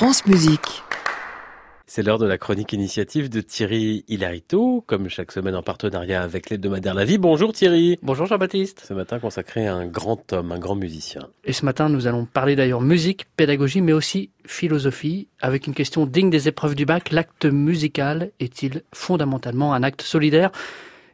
France Musique. C'est l'heure de la chronique initiative de Thierry Hilarito, comme chaque semaine en partenariat avec l'hebdomadaire La Vie. Bonjour Thierry. Bonjour Jean-Baptiste. Ce matin consacré à un grand homme, un grand musicien. Et ce matin, nous allons parler d'ailleurs musique, pédagogie, mais aussi philosophie, avec une question digne des épreuves du bac. L'acte musical est-il fondamentalement un acte solidaire?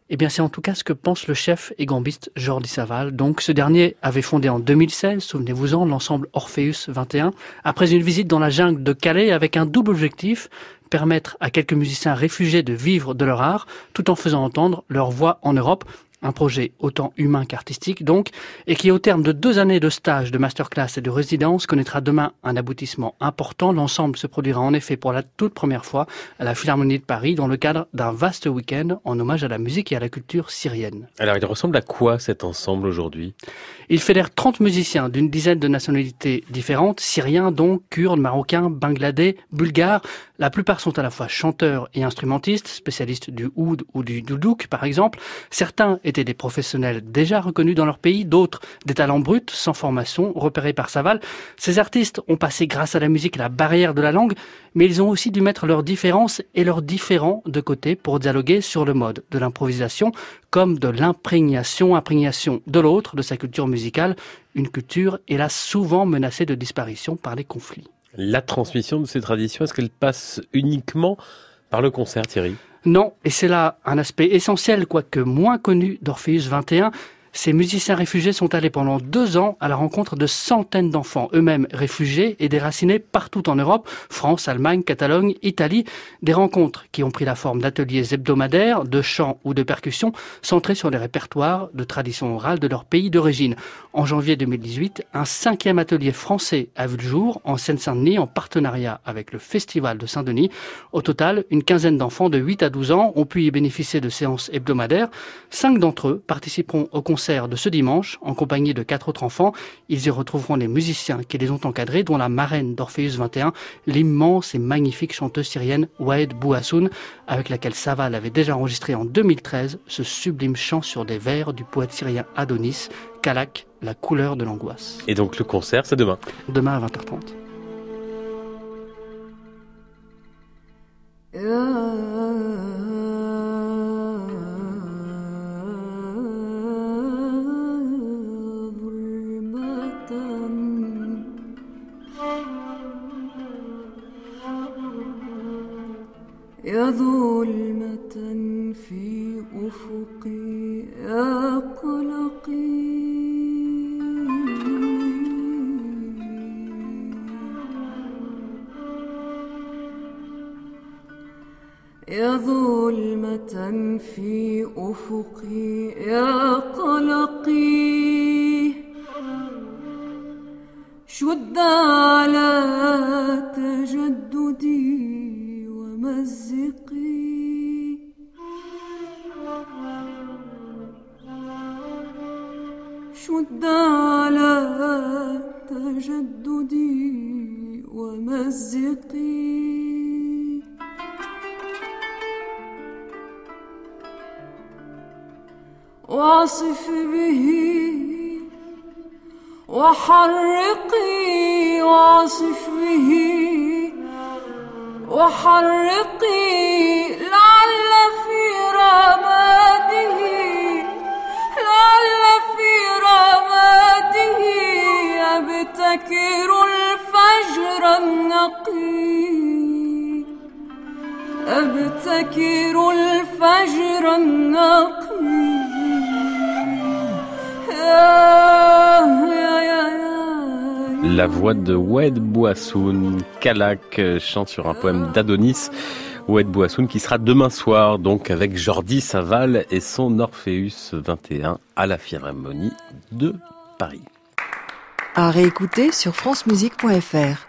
Eh bien, c'est en tout cas ce que pense le chef et gambiste Jordi Saval. Donc, ce dernier avait fondé en 2016, souvenez-vous-en, l'ensemble Orpheus 21, après une visite dans la jungle de Calais avec un double objectif, permettre à quelques musiciens réfugiés de vivre de leur art, tout en faisant entendre leur voix en Europe. Un projet autant humain qu'artistique donc, et qui au terme de deux années de stage, de masterclass et de résidence connaîtra demain un aboutissement important. L'ensemble se produira en effet pour la toute première fois à la Philharmonie de Paris dans le cadre d'un vaste week-end en hommage à la musique et à la culture syrienne. Alors il ressemble à quoi cet ensemble aujourd'hui? Il fédère 30 musiciens d'une dizaine de nationalités différentes, syriens donc, kurdes, marocains, bangladais, bulgares. La plupart sont à la fois chanteurs et instrumentistes, spécialistes du oud ou du doudouk par exemple. Certains étaient des professionnels déjà reconnus dans leur pays, d'autres des talents bruts, sans formation, repérés par Saval. Ces artistes ont passé grâce à la musique la barrière de la langue, mais ils ont aussi dû mettre leurs différences et leurs différents de côté pour dialoguer sur le mode de l'improvisation comme de l'imprégnation, imprégnation de l'autre, de sa culture musicale, une culture hélas souvent menacée de disparition par les conflits. La transmission de ces traditions, est-ce qu'elle passe uniquement par le concert, Thierry? Non, et c'est là un aspect essentiel, quoique moins connu d'Orpheus 21, ces musiciens réfugiés sont allés pendant deux ans à la rencontre de centaines d'enfants, eux-mêmes réfugiés et déracinés partout en Europe, France, Allemagne, Catalogne, Italie. Des rencontres qui ont pris la forme d'ateliers hebdomadaires, de chants ou de percussions, centrés sur les répertoires de tradition orale de leur pays d'origine. En janvier 2018, un cinquième atelier français a vu le jour en Seine-Saint-Denis en partenariat avec le Festival de Saint-Denis. Au total, une quinzaine d'enfants de 8 à 12 ans ont pu y bénéficier de séances hebdomadaires. Cinq d'entre eux participeront au concert de ce dimanche, en compagnie de quatre autres enfants. Ils y retrouveront les musiciens qui les ont encadrés, dont la marraine d'Orpheus 21, l'immense et magnifique chanteuse syrienne Wahed Bouhassoun, avec laquelle Saval avait déjà enregistré en 2013 ce sublime chant sur des vers du poète syrien Adonis, Kalak, la couleur de l'angoisse. Et donc le concert, c'est demain Demain à 20h30. يا ظلمة في أفقي يا قلقي. يا ظلمة في أفقي يا قلقي. شد على تجددي. ومزقي شد على تجددي ومزقي؟ واصف به وحرقي واصف به وحرقي لعل في رماده لعل في رماده أبتكر الفجر النقي. أبتكر الفجر النقي. La voix de Wed Bouassoun, Kalak chante sur un poème d'Adonis. Wed Bouassoun qui sera demain soir donc avec Jordi Saval et son Orpheus 21 à la Philharmonie de Paris. À réécouter sur francemusique.fr.